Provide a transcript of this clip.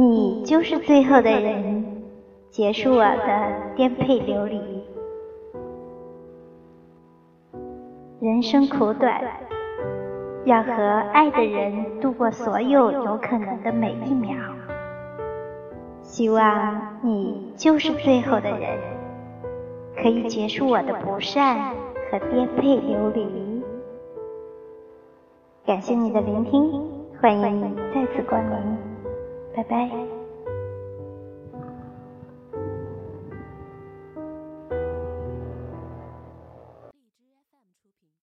你就是最后的人，结束我的颠沛流离。人生苦短，要和爱的人度过所有有可能的每一秒。希望你就是最后的人，可以结束我的不善和颠沛流离。感谢你的聆听，欢迎你再次光临，拜拜。